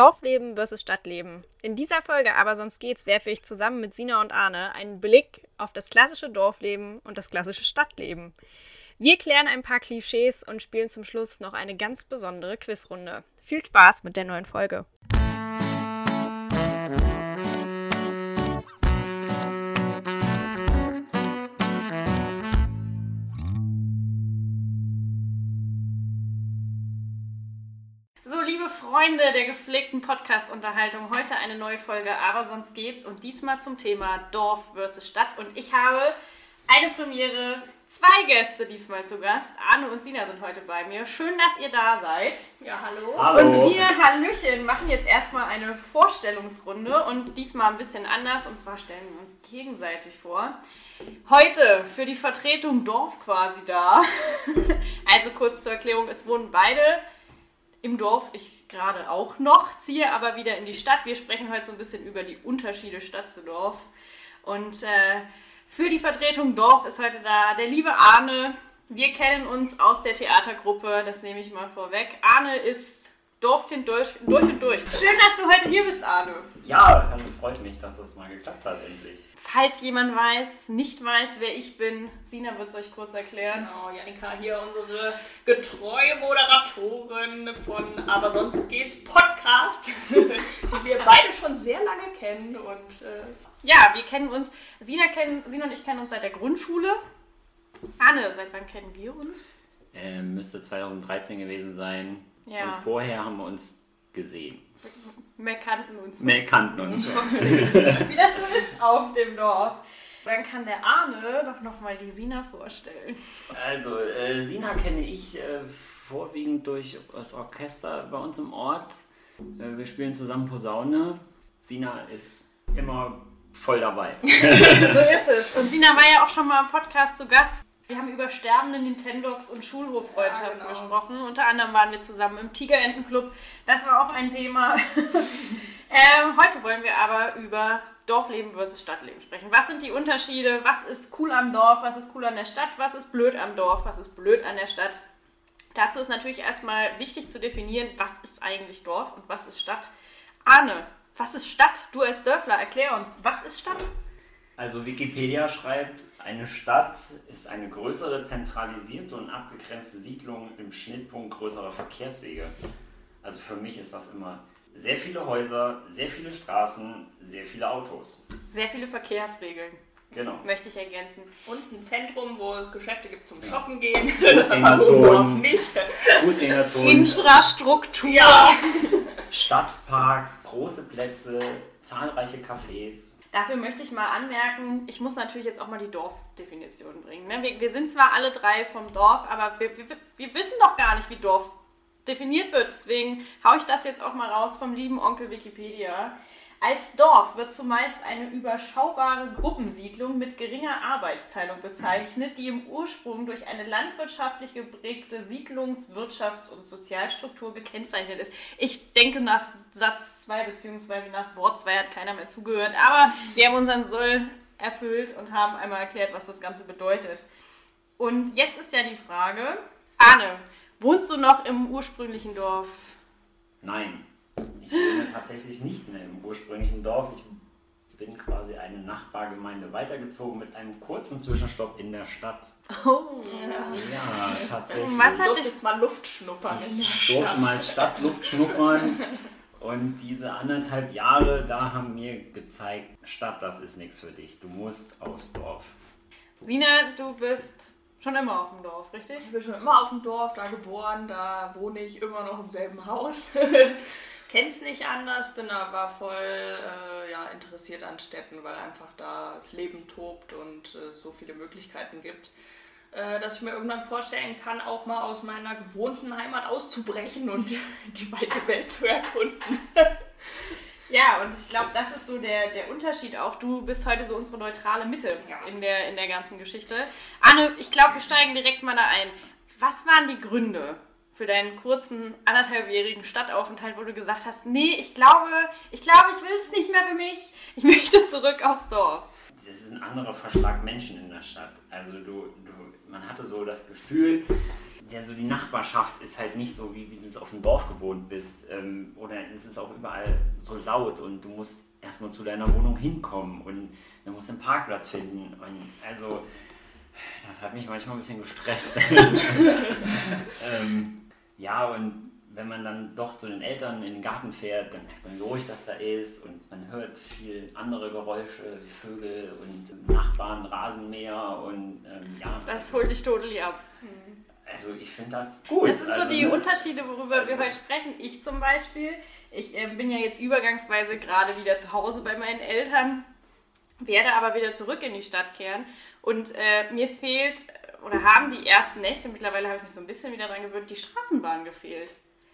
Dorfleben versus Stadtleben. In dieser Folge aber sonst geht's werfe ich zusammen mit Sina und Arne einen Blick auf das klassische Dorfleben und das klassische Stadtleben. Wir klären ein paar Klischees und spielen zum Schluss noch eine ganz besondere Quizrunde. Viel Spaß mit der neuen Folge. Freunde der gepflegten Podcast-Unterhaltung, heute eine neue Folge, aber sonst geht's und diesmal zum Thema Dorf versus Stadt. Und ich habe eine Premiere, zwei Gäste diesmal zu Gast. Arne und Sina sind heute bei mir. Schön, dass ihr da seid. Ja, hallo. Hallo. Und wir, Hallöchen, machen jetzt erstmal eine Vorstellungsrunde und diesmal ein bisschen anders. Und zwar stellen wir uns gegenseitig vor. Heute für die Vertretung Dorf quasi da. Also kurz zur Erklärung, es wohnen beide im Dorf, ich gerade auch noch, ziehe aber wieder in die Stadt. Wir sprechen heute so ein bisschen über die Unterschiede Stadt zu Dorf. Und äh, für die Vertretung Dorf ist heute da der liebe Arne. Wir kennen uns aus der Theatergruppe, das nehme ich mal vorweg. Arne ist Dorfkind durch, durch und durch. Schön, dass du heute hier bist, Arne. Ja, freut mich, dass das mal geklappt hat endlich. Falls jemand weiß, nicht weiß, wer ich bin, Sina wird es euch kurz erklären. Genau, Janika hier, unsere getreue Moderatorin von Aber sonst geht's Podcast, die wir beide schon sehr lange kennen und äh, Ja, wir kennen uns, Sina, kennen, Sina und ich kennen uns seit der Grundschule. Arne, seit wann kennen wir uns? Ähm, müsste 2013 gewesen sein. Ja. Und vorher haben wir uns gesehen. Wir kannten uns. Mehr kannten uns. Wie das so ist auf dem Dorf. Dann kann der Arne doch nochmal die Sina vorstellen. Also, äh, Sina kenne ich äh, vorwiegend durch das Orchester bei uns im Ort. Äh, wir spielen zusammen Posaune. Sina ist immer voll dabei. So ist es. Und Sina war ja auch schon mal im Podcast zu Gast. Wir haben über sterbende Nintendogs und Schulhoffreundschaften Ja, genau. gesprochen. Unter anderem waren wir zusammen im Tigerentenclub. Das war auch ein Thema. ähm, heute wollen wir aber über Dorfleben versus Stadtleben sprechen. Was sind die Unterschiede? Was ist cool am Dorf? Was ist cool an der Stadt? Was ist blöd am Dorf? Was ist blöd an der Stadt? Dazu ist natürlich erstmal wichtig zu definieren, was ist eigentlich Dorf und was ist Stadt. Arne, was ist Stadt? Du als Dörfler, erklär uns, was ist Stadt? Also Wikipedia schreibt, eine Stadt ist eine größere, zentralisierte und abgegrenzte Siedlung im Schnittpunkt größerer Verkehrswege. Also für mich ist das immer sehr viele Häuser, sehr viele Straßen, sehr viele Autos. Sehr viele Verkehrsregeln, Genau. möchte ich ergänzen. und ein Zentrum, wo es Geschäfte gibt zum Shoppen gehen. Das hat man so im Fußgängerzone. Dorf nicht. Fußgängerzonen, Infrastruktur. Ja. Stadtparks, große Plätze, zahlreiche Cafés. Dafür möchte ich mal anmerken, ich muss natürlich jetzt auch mal die Dorfdefinition bringen. Ne? Wir, wir sind zwar alle drei vom Dorf, aber wir, wir, wir wissen doch gar nicht, wie Dorf definiert wird. Deswegen haue ich das jetzt auch mal raus vom lieben Onkel Wikipedia. Als Dorf wird zumeist eine überschaubare Gruppensiedlung mit geringer Arbeitsteilung bezeichnet, die im Ursprung durch eine landwirtschaftlich geprägte Siedlungs-, Wirtschafts- und Sozialstruktur gekennzeichnet ist. Ich denke, nach Satz 2 bzw. nach Wort 2 hat keiner mehr zugehört, aber wir haben unseren Soll erfüllt und haben einmal erklärt, was das Ganze bedeutet. Und jetzt ist ja die Frage, Arne, wohnst du noch im ursprünglichen Dorf? Nein, ich wohne tatsächlich nicht mehr im ursprünglichen Dorf. Ich bin quasi eine Nachbargemeinde weitergezogen mit einem kurzen Zwischenstopp in der Stadt. Oh. Ja, tatsächlich. Was Du hat durftest mal Luft schnuppern in der Ich durfte Stadt. mal Stadtluft schnuppern. Und diese anderthalb Jahre, da haben mir gezeigt, Stadt, das ist nichts für dich. Du musst aufs Dorf. Sina, du bist schon immer auf dem Dorf, richtig? Ich bin schon immer auf dem Dorf, da geboren, da wohne ich immer noch im selben Haus. Kenn's nicht anders, bin aber voll äh, ja, interessiert an Städten, weil einfach da das Leben tobt und äh, es so viele Möglichkeiten gibt, äh, dass ich mir irgendwann vorstellen kann, auch mal aus meiner gewohnten Heimat auszubrechen und die weite Welt zu erkunden. Ja, und ich glaube, das ist so der, der Unterschied auch. Du bist heute so unsere neutrale Mitte Ja. in, der, in der ganzen Geschichte. Anne, ich glaube, wir steigen direkt mal da ein. Was waren die Gründe für deinen kurzen anderthalbjährigen Stadtaufenthalt, wo du gesagt hast, nee, ich glaube, ich glaube, ich will es nicht mehr für mich. Ich möchte zurück aufs Dorf. Das ist ein anderer Verschlag Menschen in der Stadt. Also du, du, man hatte so das Gefühl, ja, so die Nachbarschaft ist halt nicht so, wie, wie du es auf dem Dorf gewohnt bist. Ähm, oder es ist auch überall so laut und du musst erstmal zu deiner Wohnung hinkommen und dann musst du einen Parkplatz finden. Und also, das hat mich manchmal ein bisschen gestresst. ähm, ja, und wenn man dann doch zu den Eltern in den Garten fährt, dann merkt man, wie ruhig das da ist und man hört viel andere Geräusche wie Vögel und Nachbarn, Rasenmäher und ähm, ja. Das holt dich totally ab. Also ich finde das gut. Das sind also, so die ne? Unterschiede, worüber wir Also- heute sprechen. Ich zum Beispiel, ich äh, bin ja jetzt übergangsweise gerade wieder zu Hause bei meinen Eltern, werde aber wieder zurück in die Stadt kehren und äh, mir fehlt, oder haben die ersten Nächte, mittlerweile habe ich mich so ein bisschen wieder dran gewöhnt, die Straßenbahn gefehlt.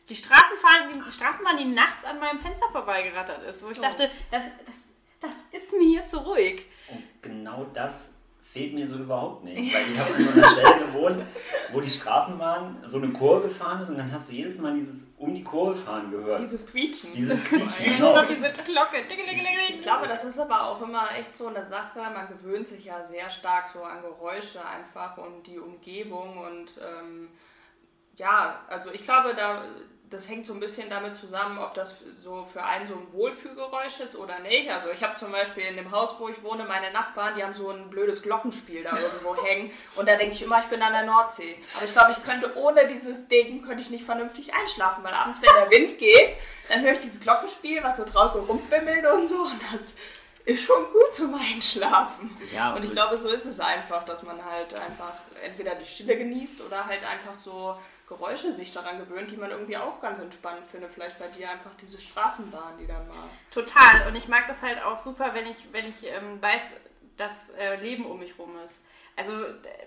Die Straßenbahn, die Straßenbahn, die nachts an meinem Fenster vorbeigerattert ist, wo ich Oh. dachte, das, das, das ist mir hier zu ruhig. Und genau das fehlt mir so überhaupt nicht. Weil ich habe an so einer Stelle gewohnt, wo die Straßenbahn so eine Kurve gefahren ist und dann hast du jedes Mal dieses um die Kurve fahren gehört. Dieses Quietschen. Dieses Quietschen, genau. noch diese Glocke. Ich glaube, das ist aber auch immer echt so eine Sache. Man gewöhnt sich ja sehr stark so an Geräusche einfach und die Umgebung und ähm, ja, also ich glaube, da, das hängt so ein bisschen damit zusammen, ob das so für einen so ein Wohlfühlgeräusch ist oder nicht. Also ich habe zum Beispiel in dem Haus, wo ich wohne, meine Nachbarn, die haben so ein blödes Glockenspiel da irgendwo hängen und da denke ich immer, ich bin an der Nordsee. Aber ich glaube, ich könnte ohne dieses Ding, könnte ich nicht vernünftig einschlafen, weil abends, wenn der Wind geht, dann höre ich dieses Glockenspiel, was so draußen rumbimmelt und so und das ist schon gut zum Einschlafen. Ja, und ich glaube, so ist es einfach, dass man halt einfach entweder die Stille genießt oder halt einfach so Geräusche sich daran gewöhnt, die man irgendwie auch ganz entspannt findet. Vielleicht bei dir einfach diese Straßenbahn, die dann mal. Total. Und ich mag das halt auch super, wenn ich, wenn ich ähm, weiß, dass äh, Leben um mich rum ist. Also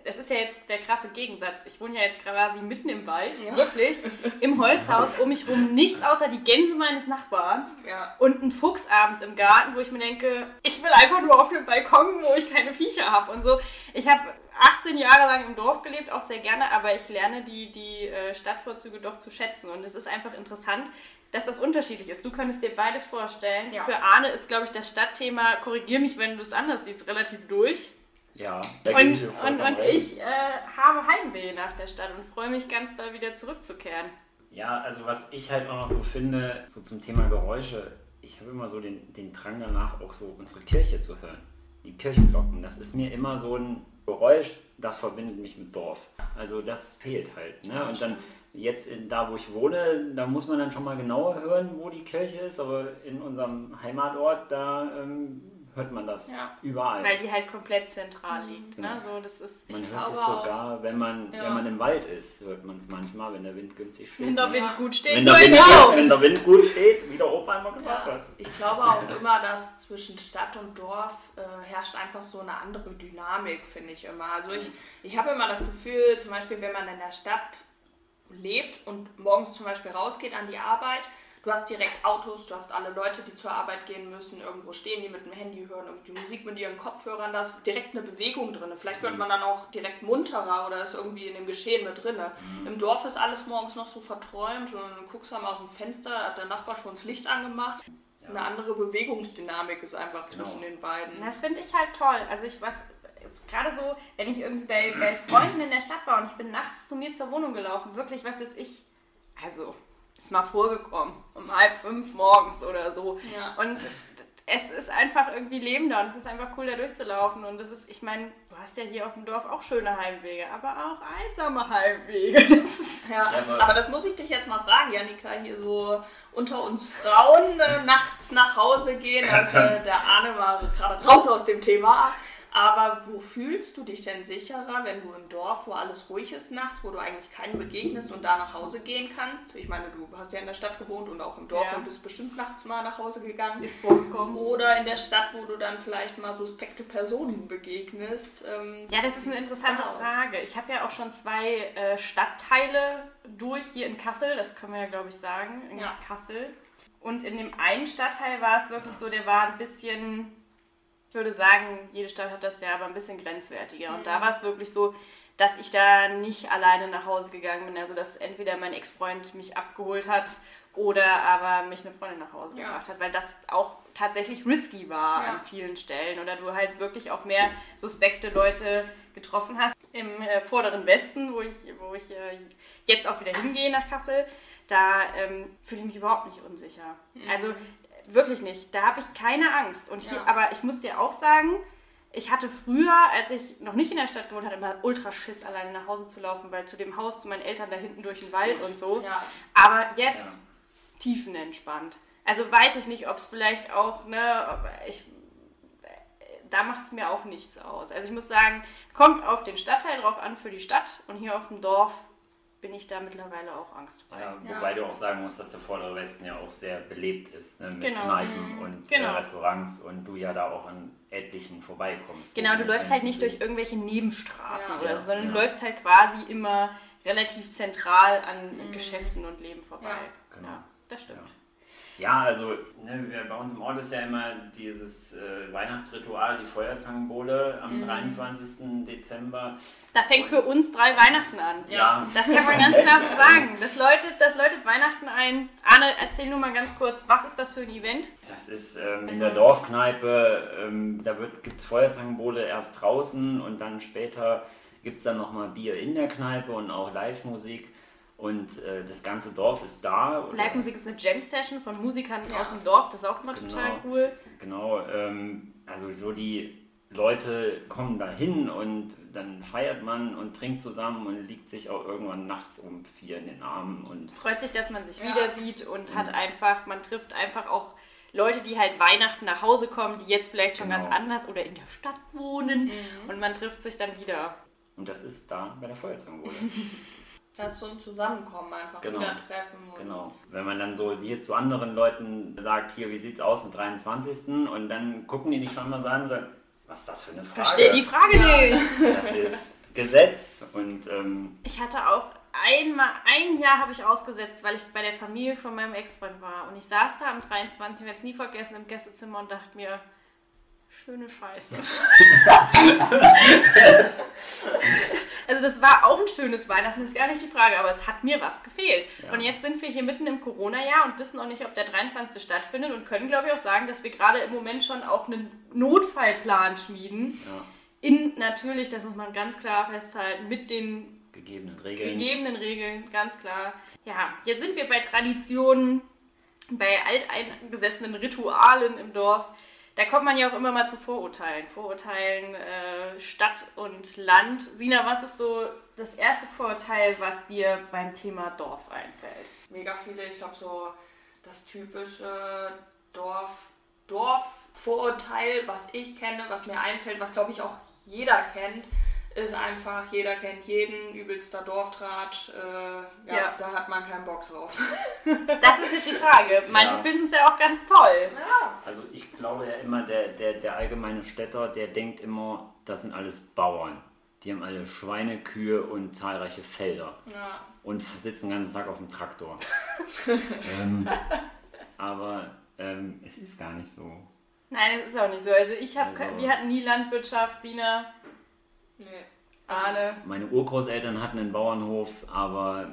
es ist ja jetzt der krasse Gegensatz. Ich wohne ja jetzt quasi mitten im Wald, Ja. wirklich, im Holzhaus, um mich rum nichts außer die Gänse meines Nachbarns Ja. und ein Fuchs abends im Garten, wo ich mir denke, ich will einfach nur auf dem Balkon, wo ich keine Viecher habe und so. Ich habe 18 Jahre lang im Dorf gelebt, auch sehr gerne, aber ich lerne die, die äh, Stadtvorzüge doch zu schätzen. Und es ist einfach interessant, dass das unterschiedlich ist. Du könntest dir beides vorstellen. Ja. Für Arne ist, glaube ich, das Stadtthema, korrigier mich, wenn du es anders siehst, relativ durch. Ja, da Und, ich dir und, und ich äh, habe Heimweh nach der Stadt und freue mich ganz doll wieder zurückzukehren. Ja, also was ich halt auch noch so finde, so zum Thema Geräusche, ich habe immer so den, den Drang danach, auch so unsere Kirche zu hören. Die Kirchenglocken, das ist mir immer so ein Geräusch, das verbindet mich mit Dorf. Also das fehlt halt. Ne? Und dann jetzt in, da, wo ich wohne, da muss man dann schon mal genauer hören, wo die Kirche ist, aber in unserem Heimatort, da ähm, hört man das Ja. überall. Weil die halt komplett zentral liegt. Ne? Genau. So, das ist, man Ich hört es sogar, wenn man, Ja. wenn man im Wald ist, hört man es manchmal, wenn der Wind günstig steht. wenn der ne? Wind gut steht, Wenn der, Wind, genau. wenn der Wind gut steht, wie der Opa einmal gesagt Ja, hat. ich glaube auch immer, dass zwischen Stadt und Dorf äh, herrscht einfach so eine andere Dynamik, finde ich immer. Also ich, ich habe immer das Gefühl, zum Beispiel, wenn man in der Stadt lebt und morgens zum Beispiel rausgeht an die Arbeit, du hast direkt Autos, du hast alle Leute, die zur Arbeit gehen müssen, irgendwo stehen die mit dem Handy, hören irgendwie Musik mit ihren Kopfhörern, da ist direkt eine Bewegung drin. Vielleicht wird man dann auch direkt munterer oder ist irgendwie in dem Geschehen mit drin. Im Dorf ist alles morgens noch so verträumt und dann guckst du mal aus dem Fenster, hat der Nachbar schon das Licht angemacht. Eine andere Bewegungsdynamik ist einfach Genau. zwischen den beiden. Das finde ich halt toll. Also ich was gerade so, wenn ich irgendwie bei, bei Freunden in der Stadt war und ich bin nachts zu mir zur Wohnung gelaufen, wirklich, was ist ich, also ist mal vorgekommen, um halb fünf morgens oder so. Ja. Und es ist einfach irgendwie Leben da und es ist einfach cool, da durchzulaufen. Und das ist, ich meine, du hast ja hier auf dem Dorf auch schöne Heimwege, aber auch einsame Heimwege. Das ist Ja, Ja, aber- das muss ich dich jetzt mal fragen, Janika, hier so unter uns Frauen äh, nachts nach Hause gehen. Äh, der Arne mal gerade raus aus dem Thema. Aber wo fühlst du dich denn sicherer, wenn du im Dorf, wo alles ruhig ist nachts, wo du eigentlich keinen begegnest und da nach Hause gehen kannst? Ich meine, du hast ja in der Stadt gewohnt und auch im Dorf Ja. und bist bestimmt nachts mal nach Hause gegangen. ist vorgekommen. Oder in der Stadt, wo du dann vielleicht mal suspekte Personen begegnest. Ähm, Ja, das ist eine interessante Wow. Frage. Ich habe ja auch schon zwei äh, Stadtteile durch hier in Kassel, das können wir ja glaube ich sagen, in Ja. Kassel. Und in dem einen Stadtteil war es wirklich so, der war ein bisschen, ich würde sagen, jede Stadt hat das ja, aber ein bisschen grenzwertiger. Und da war es wirklich so, dass ich da nicht alleine nach Hause gegangen bin. Also dass entweder mein Ex-Freund mich abgeholt hat oder aber mich eine Freundin nach Hause Ja. gebracht hat, weil das auch tatsächlich risky war Ja. an vielen Stellen oder du halt wirklich auch mehr suspekte Leute getroffen hast. im äh, vorderen Westen, wo ich, wo ich äh, jetzt auch wieder hingehe nach Kassel, da ähm, fühle ich mich überhaupt nicht unsicher. Mhm. Also wirklich nicht. Da habe ich keine Angst. Und hier, ja. aber ich muss dir auch sagen, ich hatte früher, als ich noch nicht in der Stadt gewohnt habe, immer ultra Schiss, alleine nach Hause zu laufen, weil zu dem Haus, zu meinen Eltern da hinten durch den Wald und so. Ja. Aber jetzt ja. tiefenentspannt. Also weiß ich nicht, ob es vielleicht auch, ne, ich, da macht es mir auch nichts aus. Also ich muss sagen, kommt auf den Stadtteil drauf an für die Stadt und hier auf dem Dorf bin ich da mittlerweile auch angstfrei. Ja, wobei ja. du auch sagen musst, dass der Vordere Westen ja auch sehr belebt ist, ne? mit genau. Kneipen mhm. und äh, genau. Restaurants und du ja da auch an etlichen vorbeikommst. Genau, du läufst halt nicht durch irgendwelche Nebenstraßen ja. oder so, sondern du läufst halt quasi immer relativ zentral an mhm. Geschäften und Leben vorbei. Genau. das stimmt. Ja, also ne, bei uns im Ort ist ja immer dieses äh, Weihnachtsritual, die Feuerzangenbowle am mhm. 23. Dezember. Da fängt für uns drei Weihnachten an. Ja. Das kann man ganz klar so sagen. Das läutet, das läutet Weihnachten ein. Arne, erzähl nur mal ganz kurz, was ist das für ein Event? Das ist ähm, in der Dorfkneipe, ähm, da gibt es Feuerzangenbowle erst draußen und dann später gibt es dann nochmal Bier in der Kneipe und auch Live-Musik. Und äh, das ganze Dorf ist da. Live-Musik ist eine Jam-Session von Musikern ja. aus dem Dorf, das ist auch immer genau, total cool. Genau, ähm, also so die Leute kommen da hin und dann feiert man und trinkt zusammen und liegt sich auch irgendwann nachts um vier in den Armen und freut sich, dass man sich ja. wieder sieht und, und, hat einfach, man trifft einfach auch Leute, die halt Weihnachten nach Hause kommen, die jetzt vielleicht schon genau. ganz anders oder in der Stadt wohnen mhm. und man trifft sich dann wieder. Und das ist da bei der Feuerzangenbowle. Das ist so ein Zusammenkommen, einfach genau. wieder treffen. Genau. Wenn man dann so hier zu anderen Leuten sagt, hier, wie sieht's aus mit 23. und dann gucken die dich schon mal so an und sagen, was ist das für eine Frage? Verstehe die Frage ja. nicht. Das ist gesetzt und... Ähm, ich hatte auch einmal, ein Jahr habe ich ausgesetzt, weil ich bei der Familie von meinem Ex-Freund war und ich saß da am 23. Ich werde es nie vergessen im Gästezimmer und dachte mir, schöne Scheiße. also das war auch ein schönes Weihnachten, ist gar nicht die Frage, aber es hat mir was gefehlt. Ja. Und jetzt sind wir hier mitten im Corona-Jahr und wissen auch nicht, ob der 23. stattfindet und können, glaube ich, auch sagen, dass wir gerade im Moment schon auch einen Notfallplan schmieden. Ja. In natürlich, das muss man ganz klar festhalten, mit den gegebenen Regeln. Gegebenen Regeln, ganz klar. Ja, jetzt sind wir bei Traditionen, bei alteingesessenen Ritualen im Dorf da kommt man ja auch immer mal zu Vorurteilen. Vorurteilen äh, Stadt und Land. Sina, was ist so das erste Vorurteil, was dir beim Thema Dorf einfällt? Mega viele. Ich glaube, so das typische Dorf, Dorf-Vorurteil, was ich kenne, was mir einfällt, was glaube ich auch jeder kennt, ist einfach, jeder kennt jeden, übelster Dorftratsch. Äh, ja, ja, da hat man keinen Bock drauf. das ist jetzt die Frage. Manche ja. finden es ja auch ganz toll. Ja. Also ich glaube ja immer, der, der, der allgemeine Städter, der denkt immer, das sind alles Bauern. Die haben alle Schweine, Kühe und zahlreiche Felder. Ja. Und sitzen den ganzen Tag auf dem Traktor. ähm, aber ähm, es ist gar nicht so. Nein, es ist auch nicht so. Also ich habe, also, wir hatten nie Landwirtschaft, Sina Nee. Also meine Urgroßeltern hatten einen Bauernhof, aber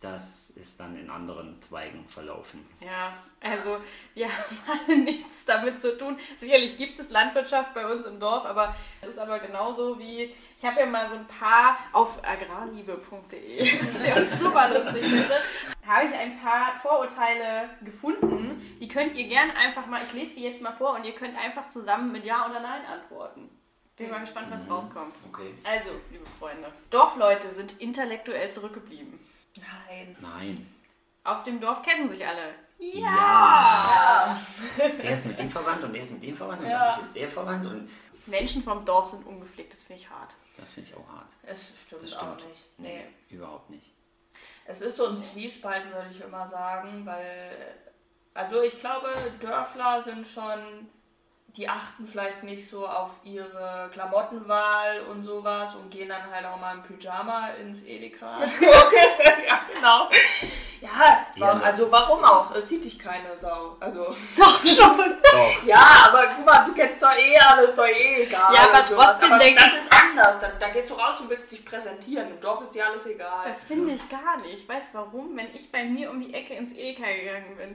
das ist dann in anderen Zweigen verlaufen. Ja, also wir haben alle nichts damit zu tun. Sicherlich gibt es Landwirtschaft bei uns im Dorf, aber es ist aber genauso wie, ich habe ja mal so ein paar auf agrarliebe.de, das ist ja super lustig, habe ich ein paar Vorurteile gefunden. Die könnt ihr gerne einfach mal, ich lese die jetzt mal vor und ihr könnt einfach zusammen mit Ja oder Nein antworten. Bin mal gespannt, was mhm. rauskommt. Okay. Also, liebe Freunde, Dorfleute sind intellektuell zurückgeblieben. Nein. Nein. Auf dem Dorf kennen sich alle. Ja. ja. Der ist mit dem verwandt und der ist mit dem verwandt und ja. ist der verwandt und. Menschen vom Dorf sind ungepflegt, das finde ich hart. Das finde ich auch hart. Es stimmt, das stimmt. auch nicht. Nee. nee. Überhaupt nicht. Es ist so ein Zwiespalt, würde ich immer sagen, weil. Also ich glaube, Dörfler sind schon die achten vielleicht nicht so auf ihre Klamottenwahl und sowas und gehen dann halt auch mal im Pyjama ins Edeka. ja, genau. Ja, warum, also warum auch? Es sieht dich keine Sau. Also doch schon. Doch. Ja, aber guck mal, du kennst doch eh alles, doch eh egal. Ja, aber trotzdem aber denke ich... ist anders. Da, da, gehst du raus und willst dich präsentieren. Im Dorf ist dir alles egal. Das finde ich gar nicht. Weißt du warum? Wenn ich bei mir um die Ecke ins Edeka gegangen bin,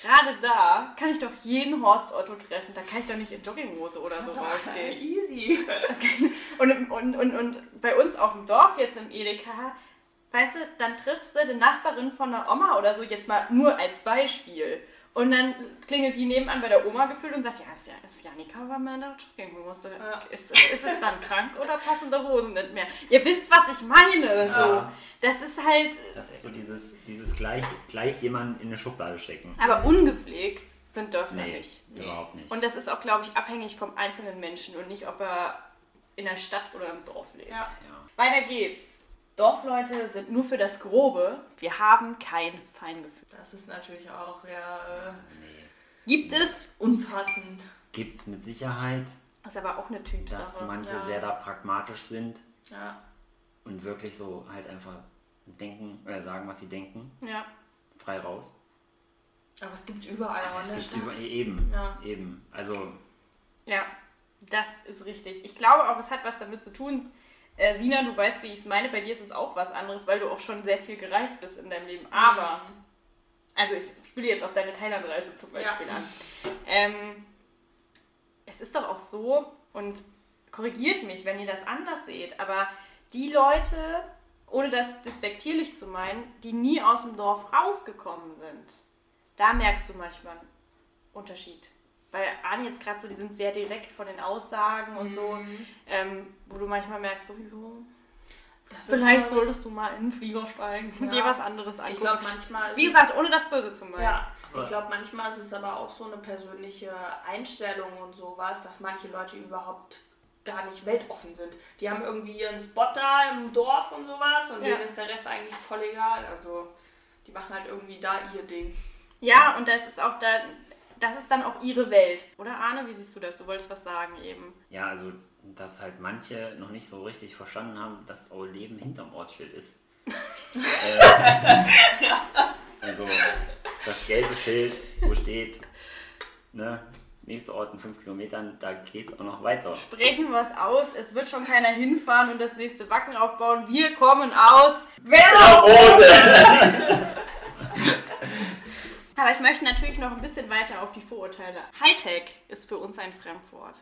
gerade da kann ich doch jeden Horst Otto treffen. Da kann ich doch nicht in Jogginghose oder so rausgehen. Easy. Das kann ich- Und, und, und, und bei uns auf dem Dorf jetzt im Edeka, weißt du, dann triffst du die Nachbarin von der Oma oder so, jetzt mal nur als Beispiel. Und dann klingelt die nebenan bei der Oma gefühlt und sagt, ja, ist, ja, ist Janika war mal in der Jogginghose. Ja. Ist, ist es dann krank oder passende Hosen nicht mehr? Ihr wisst, was ich meine. So. Ja. Das ist halt, Das ist so dieses, dieses gleich, gleich jemanden in eine Schublade stecken. aber ungepflegt sind Dörfler Nee, nicht. überhaupt nicht. Und das ist auch, glaube ich, abhängig vom einzelnen Menschen und nicht, ob er in der Stadt oder im Dorf lebt. Ja. ja. Weiter geht's. Dorfleute sind nur für das Grobe. Wir haben kein Feingefühl. Das ist natürlich auch sehr Nee. Gibt es, äh, unpassend. Gibt's mit Sicherheit, ist aber auch eine dass Typsache. manche ja. sehr da pragmatisch sind Ja. und wirklich so halt einfach denken, äh, sagen, was sie denken, Ja. frei raus. Aber es gibt überall in Es der gibt's Stadt. über, eben, Ja. eben. Also ja, das ist richtig. Ich glaube auch, es hat was damit zu tun. Äh, Sina, du weißt, wie ich es meine. Bei dir ist es auch was anderes, weil du auch schon sehr viel gereist bist in deinem Leben. Aber, also ich spiele jetzt auf deine Thailandreise zum Beispiel Ja. an. Ähm, es ist doch auch so, und korrigiert mich, wenn ihr das anders seht, aber die Leute, ohne das despektierlich zu meinen, die nie aus dem Dorf rausgekommen sind, da merkst du manchmal einen Unterschied. Weil Arne jetzt gerade so, die sind sehr direkt von den Aussagen und so, ähm, wo du manchmal merkst, so, ist, vielleicht ich- solltest du mal in den Flieger steigen und Ja. dir was anderes angucken. Ich glaube, manchmal. ist Wie es- gesagt, ohne das Böse zu meinen. Ja, ich glaube, manchmal ist es aber auch so eine persönliche Einstellung und sowas, dass manche Leute überhaupt gar nicht weltoffen sind. Die haben irgendwie ihren Spot da im Dorf und sowas und Ja. denen ist der Rest eigentlich voll egal. Also die machen halt irgendwie da ihr Ding. Ja, und das ist auch dann, das ist dann auch ihre Welt. Oder Arne, wie siehst du das? Du wolltest was sagen eben. Ja, also, dass halt manche noch nicht so richtig verstanden haben, dass auch Leben hinterm Ortsschild ist. äh, also, das gelbe Schild, wo steht, ne, nächster Ort in fünf Kilometern, da geht's auch noch weiter. Sprechen wir es aus, es wird schon keiner hinfahren und das nächste Wacken aufbauen. Wir kommen aus Werder! Aber ich möchte natürlich noch ein bisschen weiter auf die Vorurteile. Hightech ist für uns ein Fremdwort.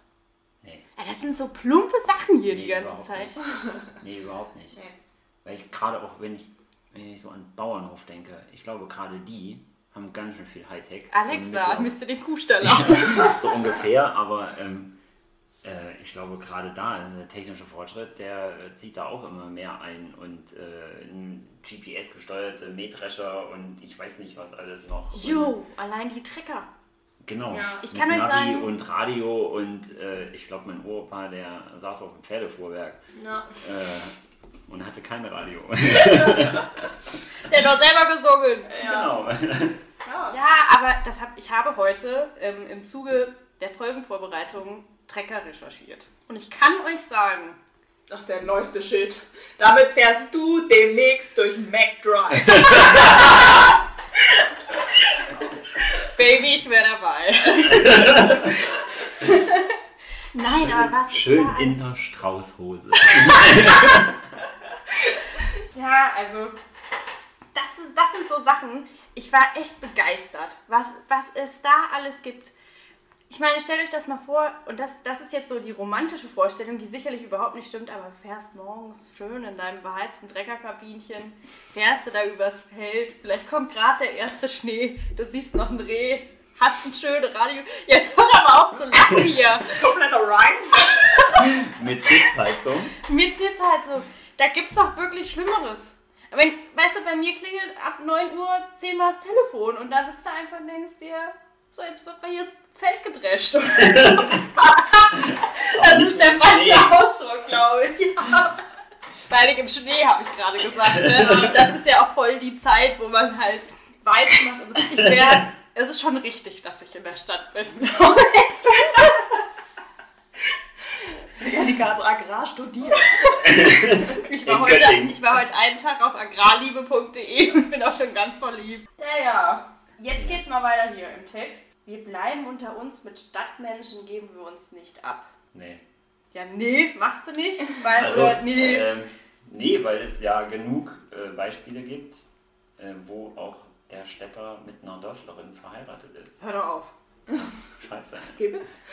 Nee, Ja, das sind so plumpe Sachen hier die Nee, ganze überhaupt Zeit. nicht. nee, überhaupt nicht. Nee. Weil ich gerade auch, wenn ich, wenn ich so an Bauernhof denke, ich glaube, gerade die haben ganz schön viel Hightech. Alexa, misst du den Kuhstall aus? so ungefähr, aber ähm, äh, ich glaube gerade da, der technische Fortschritt, der äh, zieht da auch immer mehr ein und äh, GPS-gesteuerte Mähdrescher und ich weiß nicht was alles noch. Und, Jo, allein die Trecker. genau. Ja. Ich kann euch Navi sagen- und Radio und äh, ich glaube mein Opa, der saß auf dem Pferdefuhrwerk Ja. äh, und hatte kein Radio. Der hat doch selber gesungen. Ja. genau. ja. Ja, aber das hab, ich habe heute ähm, im Zuge der Folgenvorbereitung Trecker recherchiert. Und ich kann euch sagen, Das ist der neueste Shit. Damit fährst du demnächst durch McDrive. Baby, ich wäre dabei. Nein, aber was Schön ist da? in der Straußhose. Ja, also das, ist, das sind so Sachen. Ich war echt begeistert, was, was es da alles gibt. Ich meine, stellt euch das mal vor, und das, das ist jetzt so die romantische Vorstellung, die sicherlich überhaupt nicht stimmt, aber fährst morgens schön in deinem beheizten Treckerkabinchen, fährst du da übers Feld, vielleicht kommt gerade der erste Schnee, du siehst noch ein Reh, hast ein schönes Radio. Jetzt hört aber auf zu lachen hier. Kompletter Rhyme. Mit Sitzheizung. Halt so. Da gibt's doch wirklich Schlimmeres. Wenn, weißt du, bei mir klingelt ab 9 Uhr zehnmal das Telefon und da sitzt du einfach und denkst dir, so, jetzt wird bei hier das Feld gedrescht. das ist der falsche Ausdruck, glaube ich. Ja. Steinig im Schnee, habe ich gerade gesagt. Ne? Das ist ja auch voll die Zeit, wo man halt Weiz macht. Also ich wär, es ist schon richtig, dass ich in der Stadt bin. Janika hat Agrar studiert. Ich war, heute, ich war heute einen Tag auf agrarliebe.de und bin auch schon ganz verliebt. Ja, ja. Jetzt geht's mal weiter hier im Text. Wir bleiben unter uns, mit Stadtmenschen geben wir uns nicht ab. Nee. Ja, nee, machst du nicht? Weil, Also, oder, nee. ähm, nee, weil es ja genug äh, Beispiele gibt, äh, wo auch der Städter mit einer Dörflerin verheiratet ist. Hör doch auf. Scheiße. Gibt's?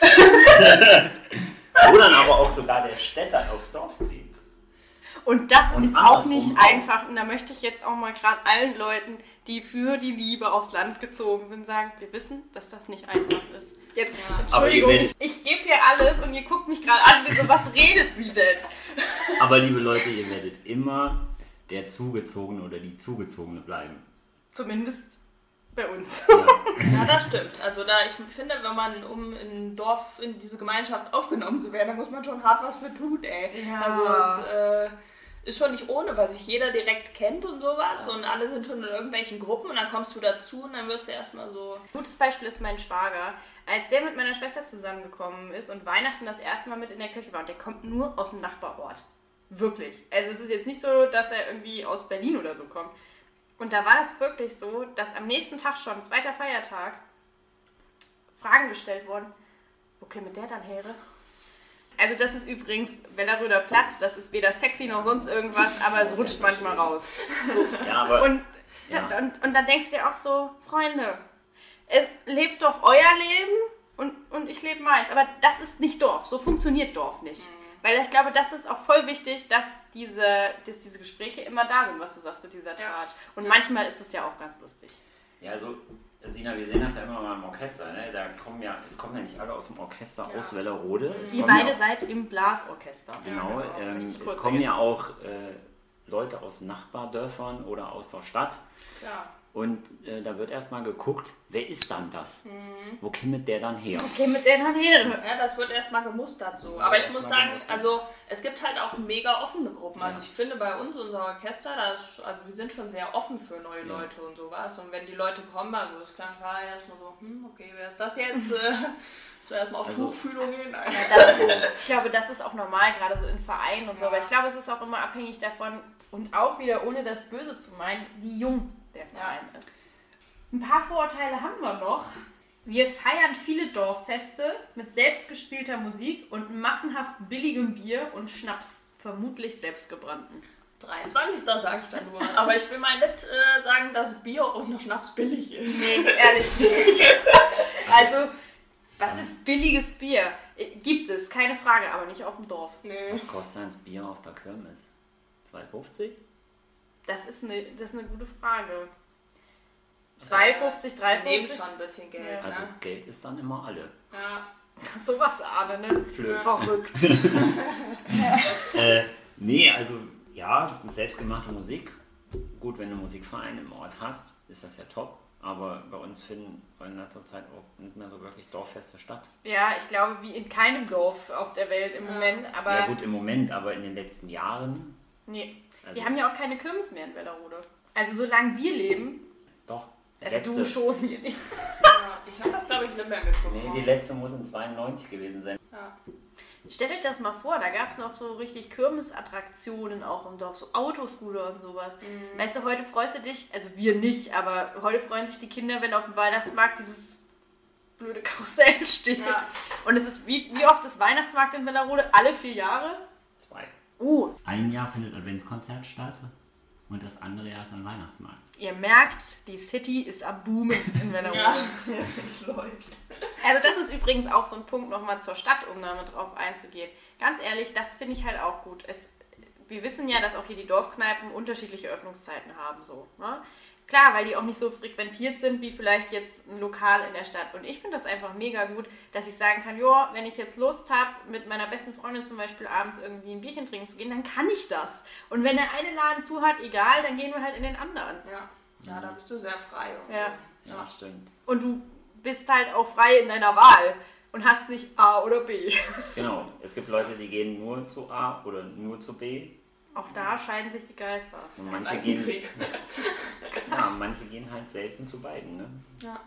Wo dann aber auch sogar der Städter aufs Dorf zieht. Und das Und ist auch nicht auch. einfach. Und da möchte ich jetzt auch mal gerade allen Leuten, die für die Liebe aufs Land gezogen sind, sagen, wir wissen, dass das nicht einfach ist. Jetzt, Ja. Entschuldigung, Aber ihr ich, ich gebe hier alles und ihr guckt mich gerade an, so, was redet sie denn? Aber liebe Leute, ihr werdet immer der Zugezogene oder die Zugezogene bleiben. Zumindest bei uns. Ja. Ja, das stimmt. Also da ich finde, wenn man um in ein Dorf in diese Gemeinschaft aufgenommen zu werden, da muss man schon hart was für tun, ey. Ja. Also es äh, ist schon nicht ohne, weil sich jeder direkt kennt und sowas und alle sind schon in irgendwelchen Gruppen und dann kommst du dazu und dann wirst du erstmal so. Gutes Beispiel ist mein Schwager. Als der mit meiner Schwester zusammengekommen ist und Weihnachten das erste Mal mit in der Kirche war, und der kommt nur aus dem Nachbarort. Wirklich. Also es ist jetzt nicht so, dass er irgendwie aus Berlin oder so kommt. Und da war das wirklich so, dass am nächsten Tag schon, zweiter Feiertag, Fragen gestellt wurden. Wo käme der dann her? Also das ist übrigens Welleröder Platt. Das ist weder sexy noch sonst irgendwas, aber es rutscht manchmal raus. ja, aber Und, Ja. und, und dann denkst du dir auch so, Freunde, es lebt doch euer Leben und, und ich lebe meins. Aber das ist nicht Dorf. So funktioniert Dorf nicht. Weil ich glaube, das ist auch voll wichtig, dass diese, dass diese Gespräche immer da sind, was du sagst, so dieser Ja. Tratsch. Und manchmal ist es ja auch ganz lustig. Ja, also, Sina, wir sehen das ja immer mal im Orchester, ne? Da kommen ja, es kommen ja nicht alle aus dem Orchester Ja. aus Wellerode. Es Ihr kommen ja beide auch- seid im Blasorchester. Genau, Ja, ähm, Richtig es kommen ja ergänzt. auch äh, Leute aus Nachbardörfern oder aus der Stadt. Ja. Und äh, da wird erstmal geguckt, wer ist dann das? Mhm. Wo kommt der dann her? Okay, mit der dann her. Ja, das wird erstmal gemustert so. Aber ich erstmal muss sagen, gemustert. also es gibt halt auch mega offene Gruppen. Also Ja. ich finde bei uns, unser Orchester, das, also wir sind schon sehr offen für neue Leute und sowas. Und wenn die Leute kommen, also es klang klar erstmal so, hm, okay, wer ist das jetzt? Äh, wir erstmal auf Also- Tuchfühlung gehen. Das ist, ich glaube, das ist auch normal, gerade so in Vereinen und so. Ja. Aber ich glaube, es ist auch immer abhängig davon und auch wieder, ohne das Böse zu meinen, wie jung der Verein ist. Ein paar Vorurteile haben wir noch. Wir feiern viele Dorffeste mit selbstgespielter Musik und massenhaft billigem Bier und Schnaps, vermutlich selbstgebrannten. 23. sage ich dann nur. Aber ich will mal nicht äh, sagen, dass Bier und Schnaps billig ist. Nee, ehrlich nicht. Also, was ist billiges Bier? Äh, Gibt es, keine Frage, aber nicht auf dem Dorf. Nee. Was kostet ein Bier auf der Kirmes? 2,50? Das ist eine, das ist eine gute Frage. Das 2,50, Daneben 3,50? schon ein bisschen Geld. Ja. Also ne? das Geld ist dann immer alle. ja. Sowas ahne, ne? Flöh. Verrückt. Äh, nee, also ja, selbstgemachte Musik. Gut, wenn du einen Musikverein im Ort hast, ist das ja top. Aber bei uns finden in letzter Zeit auch nicht mehr so wirklich Dorffeste statt. Ja, ich glaube, wie in keinem Dorf auf der Welt im Ja. Moment. Aber ja gut, im Moment, aber in den letzten Jahren, nee, Also- wir haben ja auch keine Kirmes mehr in Wellerode. Also solange wir leben, doch. also letzte, du schon, wir nicht. ja. Ich habe das, glaube ich, nicht mehr mitbekommen. Nee, die letzte muss in 92 gewesen sein. ja. Stellt euch das mal vor, da gab es noch so richtig Kirmesattraktionen auch im Dorf, so Autoscooter und sowas. Mhm. Weißt du, heute freust du dich, also wir nicht, aber heute freuen sich die Kinder, wenn auf dem Weihnachtsmarkt dieses blöde Karussell steht. Ja. Und es ist, wie, wie oft ist Weihnachtsmarkt in Wellerode? Alle vier Jahre? Oh, Ein Jahr findet Adventskonzert statt und das andere Jahr ist ein Weihnachtsmarkt. ihr merkt, die City ist am Boomen in Wellerode. Ja, es läuft. Also das ist übrigens auch so ein Punkt, nochmal zur Stadt, um damit drauf einzugehen. Ganz ehrlich, das finde ich halt auch gut. Es, wir wissen ja, dass auch hier die Dorfkneipen unterschiedliche Öffnungszeiten haben. So, ne? Klar, weil die auch nicht so frequentiert sind wie vielleicht jetzt ein Lokal in der Stadt. Und ich finde das einfach mega gut, dass ich sagen kann, ja, wenn ich jetzt Lust habe, mit meiner besten Freundin zum Beispiel abends irgendwie ein Bierchen trinken zu gehen, dann kann ich das. Und wenn der eine Laden zu hat, egal, dann gehen wir halt in den anderen. Ja. ja, da bist du sehr frei. Und Ja. Ja, stimmt. Und du bist halt auch frei in deiner Wahl und hast nicht A oder B. Genau. Es gibt Leute, die gehen nur zu A oder nur zu B. Auch da scheiden sich die Geister. Und manche gehen. ja, manche gehen halt selten zu beiden. Ne? Ja.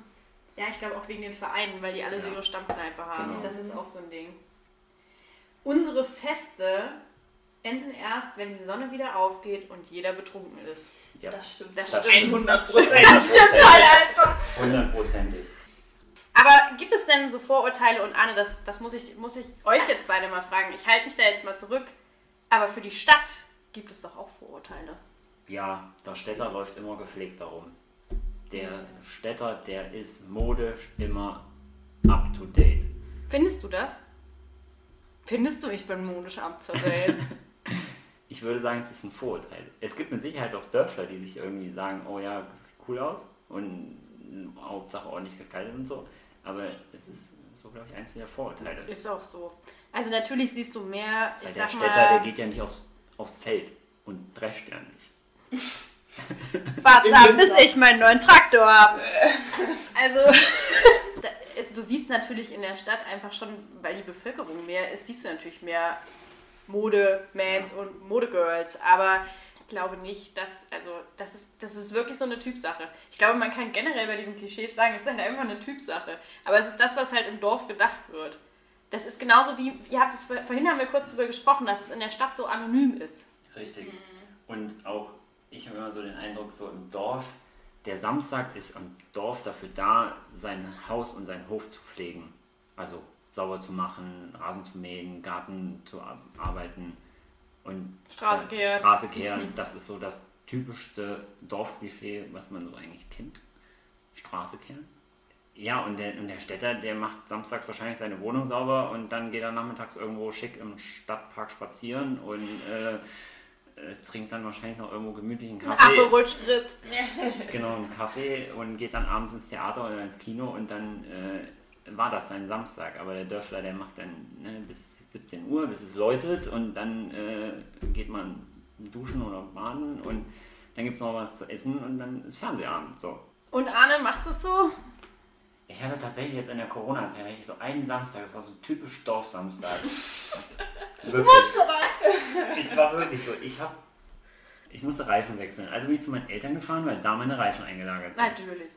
Ja, ich glaube auch wegen den Vereinen, weil die alle so Ja. ihre Stammkneipe haben. Genau. Das ist auch so ein Ding. Unsere Feste enden erst, wenn die Sonne wieder aufgeht und jeder betrunken ist. Ja, Das stimmt. Das Das stimmt. stimmt. 100 Prozent. Das stimmt halt einfach. hundertprozentig. Aber gibt es denn so Vorurteile und Anne, das, das muss, ich, muss ich euch jetzt beide mal fragen. Ich halte mich da jetzt mal zurück. Aber für die Stadt gibt es doch auch Vorurteile. Ja, der Städter läuft immer gepflegt darum. Der Städter, der ist modisch immer up to date. Findest du das? Findest du, ich bin modisch up to date? Ich würde sagen, es ist ein Vorurteil. Es gibt mit Sicherheit auch Dörfler, die sich irgendwie sagen, oh ja, das sieht cool aus und Hauptsache ordentlich gekleidet und so. Aber es ist so, glaube ich, eins der Vorurteile. Ist auch so. Also natürlich siehst du mehr, ich Weil der sag Städter, mal, der geht ja nicht aufs, aufs Feld und drescht ja nicht. Warte ab, bis ich meinen neuen Traktor habe. Also, da- du siehst natürlich in der Stadt einfach schon, weil die Bevölkerung mehr ist, siehst du natürlich mehr Mode-Mans und Mode-Girls. Aber ich glaube nicht, dass, also, das ist, das ist wirklich so eine Typsache. Ich glaube, man kann generell bei diesen Klischees sagen, es ist halt einfach eine Typsache. Aber es ist das, was halt im Dorf gedacht wird. Das ist genauso wie, ihr habt es vorhin haben wir kurz darüber gesprochen, dass es in der Stadt so anonym ist. Richtig. Und auch, ich habe immer so den Eindruck, so im Dorf, der Samstag ist am Dorf dafür da, sein Haus und seinen Hof zu pflegen. Also sauber zu machen, Rasen zu mähen, Garten zu ar- arbeiten und Straße kehren. Straße kehren. Das ist so das typischste Dorfklischee, was man so eigentlich kennt. Straße kehren. Ja, und der, und der Städter, der macht samstags wahrscheinlich seine Wohnung sauber und dann geht er nachmittags irgendwo schick im Stadtpark spazieren und äh, trinkt dann wahrscheinlich noch irgendwo gemütlichen Ein Kaffee. Aperol Spritz. Genau, einen Kaffee und geht dann abends ins Theater oder ins Kino und dann äh, war das sein Samstag. Aber der Dörfler, der macht dann ne, bis 17 Uhr, bis es läutet und dann äh, geht man duschen oder baden und dann gibt es noch was zu essen und dann ist Fernsehabend. So. Und Arne, machst du es so? Ich hatte tatsächlich jetzt in der Corona-Zeit so einen Samstag, das war so typisch Dorfsamstag. Wirklich. Es war wirklich so. Ich habe, ich musste Reifen wechseln. Also bin ich zu meinen Eltern gefahren, weil da meine Reifen eingelagert sind. Natürlich.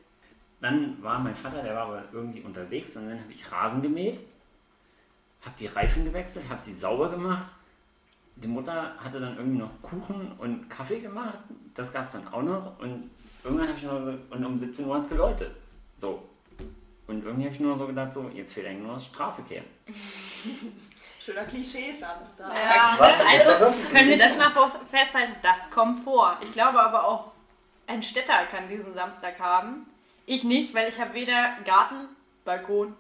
Dann war mein Vater, der war aber irgendwie unterwegs und dann habe ich Rasen gemäht, habe die Reifen gewechselt, habe sie sauber gemacht. Die Mutter hatte dann irgendwie noch Kuchen und Kaffee gemacht. Das gab es dann auch noch. Und irgendwann habe ich nur so, und um 17 Uhr hat es geläutet. So. Und irgendwie habe ich nur so gedacht, so, jetzt fehlt eigentlich nur das Straße kehren. Schöner Klischee-Samstag. Ja, also so können wir das mal festhalten, das kommt vor. Ich glaube aber auch, ein Städter kann diesen Samstag haben. Ich nicht, weil ich habe weder Garten, Balkon,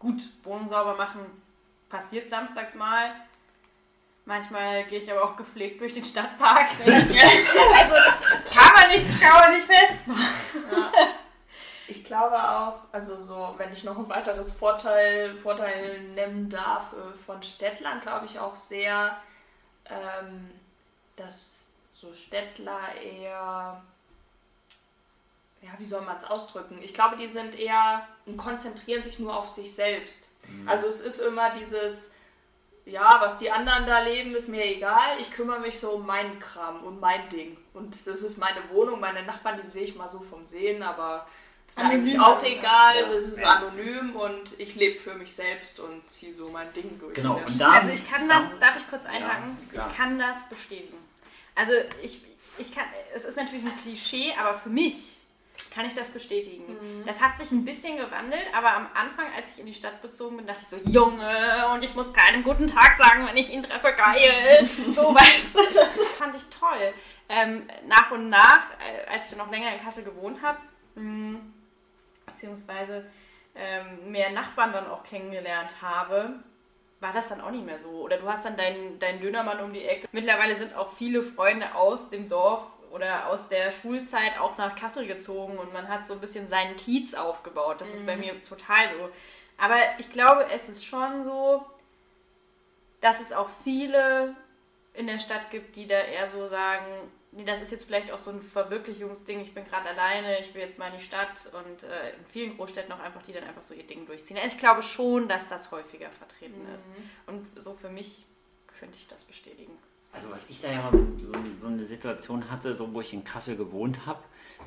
gut, Wohnung sauber machen, passiert samstags mal. Manchmal gehe ich aber auch gepflegt durch den Stadtpark. also kann man nicht, kann man nicht festmachen. Ich glaube auch, also so, wenn ich noch ein weiteres Vorteil, Vorteil nennen darf äh, von Städtlern, glaube ich auch sehr, ähm, dass so Städtler eher, ja, wie soll man es ausdrücken? Ich glaube, die sind eher und konzentrieren sich nur auf sich selbst. Also es ist immer dieses, ja, was die anderen da leben, ist mir egal. Ich kümmere mich so um meinen Kram und mein Ding. Und das ist meine Wohnung, meine Nachbarn, die sehe ich mal so vom Sehen, aber ist mir Anonym eigentlich auch also. egal. Ja. Es ist Ja. anonym und ich lebe für mich selbst und ziehe so mein Ding durch. Genau, und Stadt. da- Also ich kann das, darf ich kurz Ja, einhaken? klar. ich kann das bestätigen. Also ich, ich kann, es ist natürlich ein Klischee, aber für mich kann ich das bestätigen. Das hat sich ein bisschen gewandelt, aber am Anfang, als ich in die Stadt bezogen bin, dachte ich so, Junge, und ich muss keinen guten Tag sagen, wenn ich ihn treffe, geil. so, weißt du, das ist, fand ich toll. Ähm, nach und nach, äh, als ich dann noch länger in Kassel gewohnt habe, mh, beziehungsweise ähm, mehr Nachbarn dann auch kennengelernt habe, war das dann auch nicht mehr so. Oder du hast dann deinen, deinen Dönermann um die Ecke. Mittlerweile sind auch viele Freunde aus dem Dorf oder aus der Schulzeit auch nach Kassel gezogen und man hat so ein bisschen seinen Kiez aufgebaut. Das ist bei mir total so. Aber ich glaube, es ist schon so, dass es auch viele in der Stadt gibt, die da eher so sagen, nee, das ist jetzt vielleicht auch so ein Verwirklichungsding, ich bin gerade alleine, ich will jetzt mal in die Stadt und äh, in vielen Großstädten auch einfach, die dann einfach so ihr Ding durchziehen. Also ich glaube schon, dass das häufiger vertreten ist. Und so für mich könnte ich das bestätigen. Also was ich da ja mal so, so, so eine Situation hatte, so wo ich in Kassel gewohnt habe,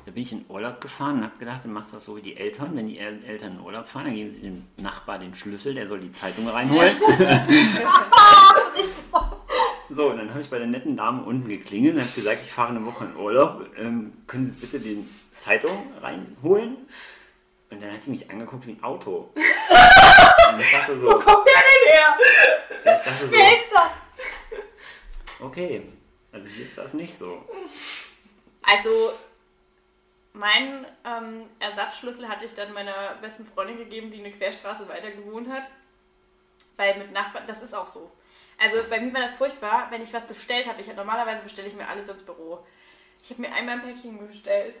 da bin ich in Urlaub gefahren und habe gedacht, du machst das so wie die Eltern. Wenn die El Eltern in Urlaub fahren, dann geben sie dem Nachbar den Schlüssel, der soll die Zeitung reinholen. so, und dann habe ich bei der netten Dame unten geklingelt und habe gesagt, ich fahre eine Woche in Urlaub. Ähm, können Sie bitte die Zeitung reinholen? Und dann hat die mich angeguckt wie ein Auto. Und ich dachte so, Kommt der denn her? ich dachte so Wer ist das? okay, also hier ist das nicht so. Also, meinen ähm, Ersatzschlüssel hatte ich dann meiner besten Freundin gegeben, die eine Querstraße weiter gewohnt hat. Weil mit Nachbarn, das ist auch so. Also bei mir war das furchtbar, wenn ich was bestellt habe. Ich normalerweise bestelle ich mir alles ins Büro. Ich habe mir einmal ein Päckchen bestellt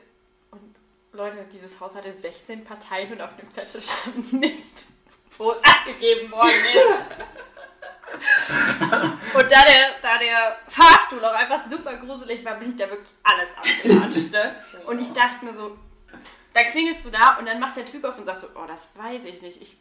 und Leute, dieses Haus hatte 16 Parteien und auf dem Zettel stand nicht, wo es abgegeben worden ist. Und da der, da der Fahrstuhl auch einfach super gruselig war, bin ich da wirklich alles abgelatscht. Ne? Und ich dachte mir so, da klingelst du da und dann macht der Typ auf und sagt so, oh, das weiß ich nicht. Ich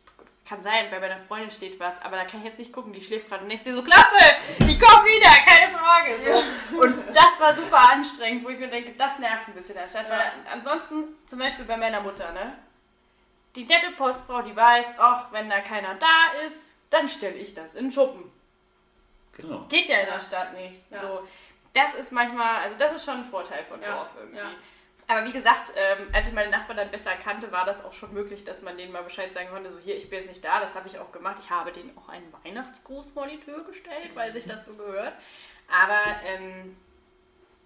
kann sein, bei meiner Freundin steht was, aber da kann ich jetzt nicht gucken, die schläft gerade. Und ich sehe so, klasse, die kommt wieder, keine Frage. So. Und das war super anstrengend, wo ich mir denke, das nervt ein bisschen anstatt. Weil ansonsten, zum Beispiel bei meiner Mutter, ne? Die nette Postfrau, die weiß, ach, wenn da keiner da ist, dann stelle ich das in den Schuppen. Genau. Geht ja in der Stadt nicht. Ja. So, das ist manchmal, also das ist schon ein Vorteil von Ja, Dorf irgendwie. Aber wie gesagt, ähm, als ich meine Nachbarn dann besser kannte, war das auch schon möglich, dass man denen mal Bescheid sagen konnte, so hier, ich bin jetzt nicht da, das habe ich auch gemacht. Ich habe denen auch einen Weihnachtsgruß vor die Tür gestellt, weil sich das so gehört. Aber ähm,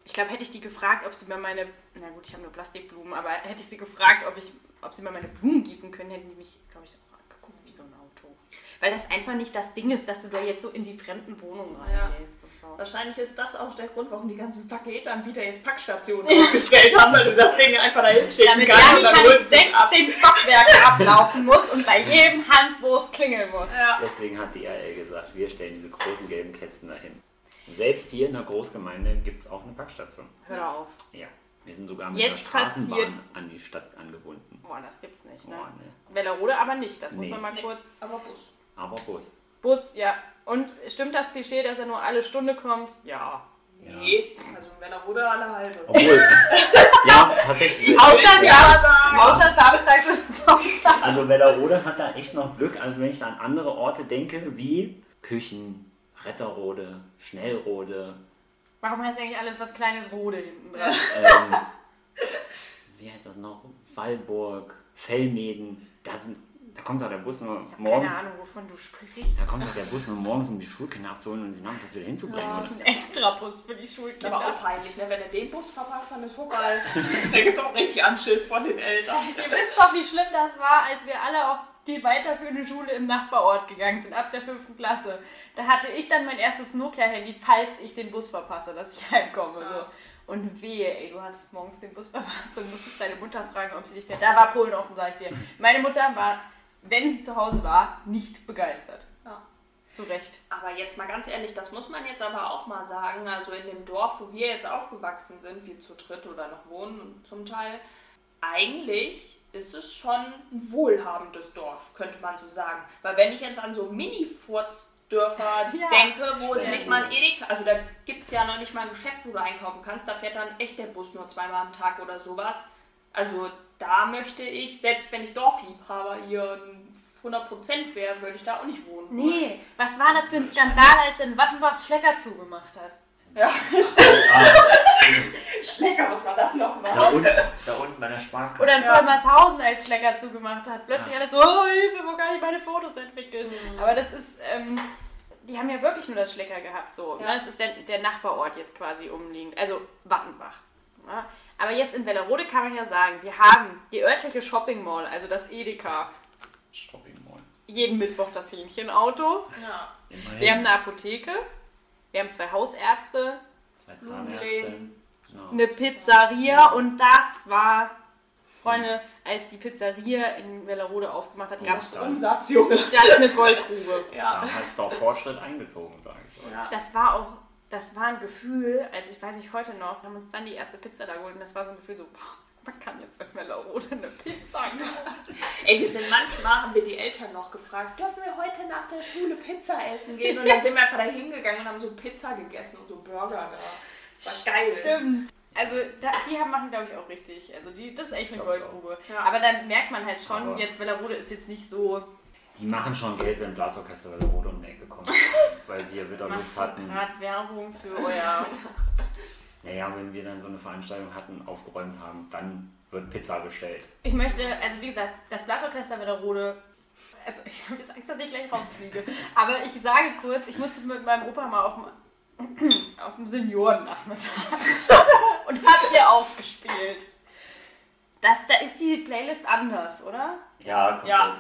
ich glaube, hätte ich die gefragt, ob sie mir meine, na gut, ich habe nur Plastikblumen, aber hätte ich sie gefragt, ob, ich, ob sie mir meine Blumen gießen können, hätten die mich, glaube ich, auch angeguckt wie so ein Auto. Weil das einfach nicht das Ding ist, dass du da jetzt so in die fremden Wohnungen Ja. reingehst und so. Wahrscheinlich ist das auch der Grund, warum die ganzen Paketanbieter jetzt Packstationen aufgestellt haben, weil du das Ding einfach dahin schicken Damit kannst du es ab. 16 Stockwerke ablaufen muss und bei jedem Hanswurst klingeln muss. Ja. Deswegen hat die IL gesagt, wir stellen diese großen gelben Kästen dahin. Selbst hier in der Großgemeinde gibt es auch eine Packstation. Hör auf. Ja. Wir sind sogar mit Jetzt der Straßenbahn passiert- an die Stadt angebunden. Boah, das gibt's nicht, ne? Boah, ne. Wellerode aber nicht, das muss Nee. man mal Nee. kurz. Aber Bus. Aber Bus. Bus, ja. Und stimmt das Klischee, dass er nur alle Stunde kommt? Ja. Ja. Nee, also wenn er oder alle halbe. Obwohl, ja, tatsächlich. Außer, ja außer Samstags und Sonntags. Also Wellerode hat da echt noch Glück. Also wenn ich da an andere Orte denke, wie Küchen, Retterode, Schnellrode, Warum heißt eigentlich alles was Kleines Rode hinten dran? ähm, wie heißt das noch? Wallburg, Fellmeden. Da, sind, da kommt doch der Bus nur Ich habe morgens. keine Ahnung, wovon du sprichst. Da kommt doch der Bus nur morgens, um die Schulkinder abzuholen und sie nachmittags wieder hinzubringen. Das ist ein Extrabus für die Ist Schulkinder. aber auch peinlich, ne? wenn er den Bus verpasst, dann ist vorbei. Der gibt auch richtig Anschiss von den Eltern. Ihr wisst doch, wie schlimm das war, als wir alle auf die weiterführende Schule im Nachbarort gegangen sind, ab der fünften Klasse. Da hatte ich dann mein erstes Nokia-Handy, falls ich den Bus verpasse, dass ich heimkomme. So. Und wehe, ey, du hattest morgens den Bus verpasst und musstest deine Mutter fragen, ob sie dich fährt. Da war Polen offen, sag ich dir. Meine Mutter war, wenn sie zu Hause war, nicht begeistert. Ja. Zu Recht. Aber jetzt mal ganz ehrlich, das muss man jetzt aber auch mal sagen. Also in dem Dorf, wo wir jetzt aufgewachsen sind, wir zu dritt oder noch wohnen zum Teil, eigentlich ist es schon ein wohlhabendes Dorf, könnte man so sagen. Weil wenn ich jetzt an so Mini-Furzdörfer Ja. denke, wo es nicht mal ein Edeka, also da gibt es ja noch nicht mal ein Geschäft, wo du einkaufen kannst, da fährt dann echt der Bus nur zweimal am Tag oder sowas. Also da möchte ich, selbst wenn ich Dorfliebhaber hier 100% wäre, würde ich da auch nicht wohnen. wollen. Nee, was war das für ein Skandal, als in Wattenbachs Schlecker zugemacht hat? Ja, Ah, Schlecker, was war das nochmal? da, unten, da unten bei der Sparkasse. Oder in Ja. Vollmershausen als Schlecker zugemacht hat. Plötzlich alles so, oh Hilfe, wo kann ich meine Fotos entwickeln? Aber das ist, ähm, die haben ja wirklich nur das Schlecker gehabt. So. Ja. Ne? Das ist der, der Nachbarort jetzt quasi umliegend, also Wattenbach. Ja? Aber jetzt in Wellerode kann man ja sagen, wir haben die örtliche Shopping Mall, also das Edeka. Shopping Mall. Jeden Mittwoch das Hähnchenauto. Ja. Immerhin. Wir haben eine Apotheke. Wir haben zwei Hausärzte, zwei Zahnärzte. Genau. eine Pizzeria und das war, Freunde, als die Pizzeria in Wellerode aufgemacht hat, gab es. Umsatz, Junge. das eine Goldgrube. Ja. Da hast du auch Fortschritt eingezogen, sage ich euch. ja. Das war auch, das war ein Gefühl, als ich weiß ich heute noch, wir haben uns dann die erste Pizza da geholt und das war so ein Gefühl so, boah, man kann jetzt in Wellerode eine Pizza kaufen. Ey, wir sind manchmal, haben wir die Eltern noch gefragt, dürfen wir heute nach der Schule Pizza essen gehen? Und dann sind wir einfach da hingegangen und haben so Pizza gegessen und so Burger da. Das war geil. Stimmt. Also da, die haben machen, glaube ich, auch richtig. Also die, das ist echt eine Goldgrube. Ja. Aber dann merkt man halt schon, Aber- jetzt Wellerode ist jetzt nicht so, Die machen schon Geld, wenn Blasorchester bei der Rode um die Ecke kommt. weil wir wieder Lust hatten. gerade Werbung für euer... Naja, wenn wir dann so eine Veranstaltung hatten, aufgeräumt haben, dann wird Pizza bestellt. Ich möchte, also wie gesagt, das Blasorchester Wellerode also ich habe jetzt Angst, dass ich gleich rausfliege. Aber ich sage kurz, ich musste mit meinem Opa mal auf dem, auf dem Seniorennachmittag und habt ihr aufgespielt. Das, da ist die Playlist anders, oder? Ja, komplett. Ja.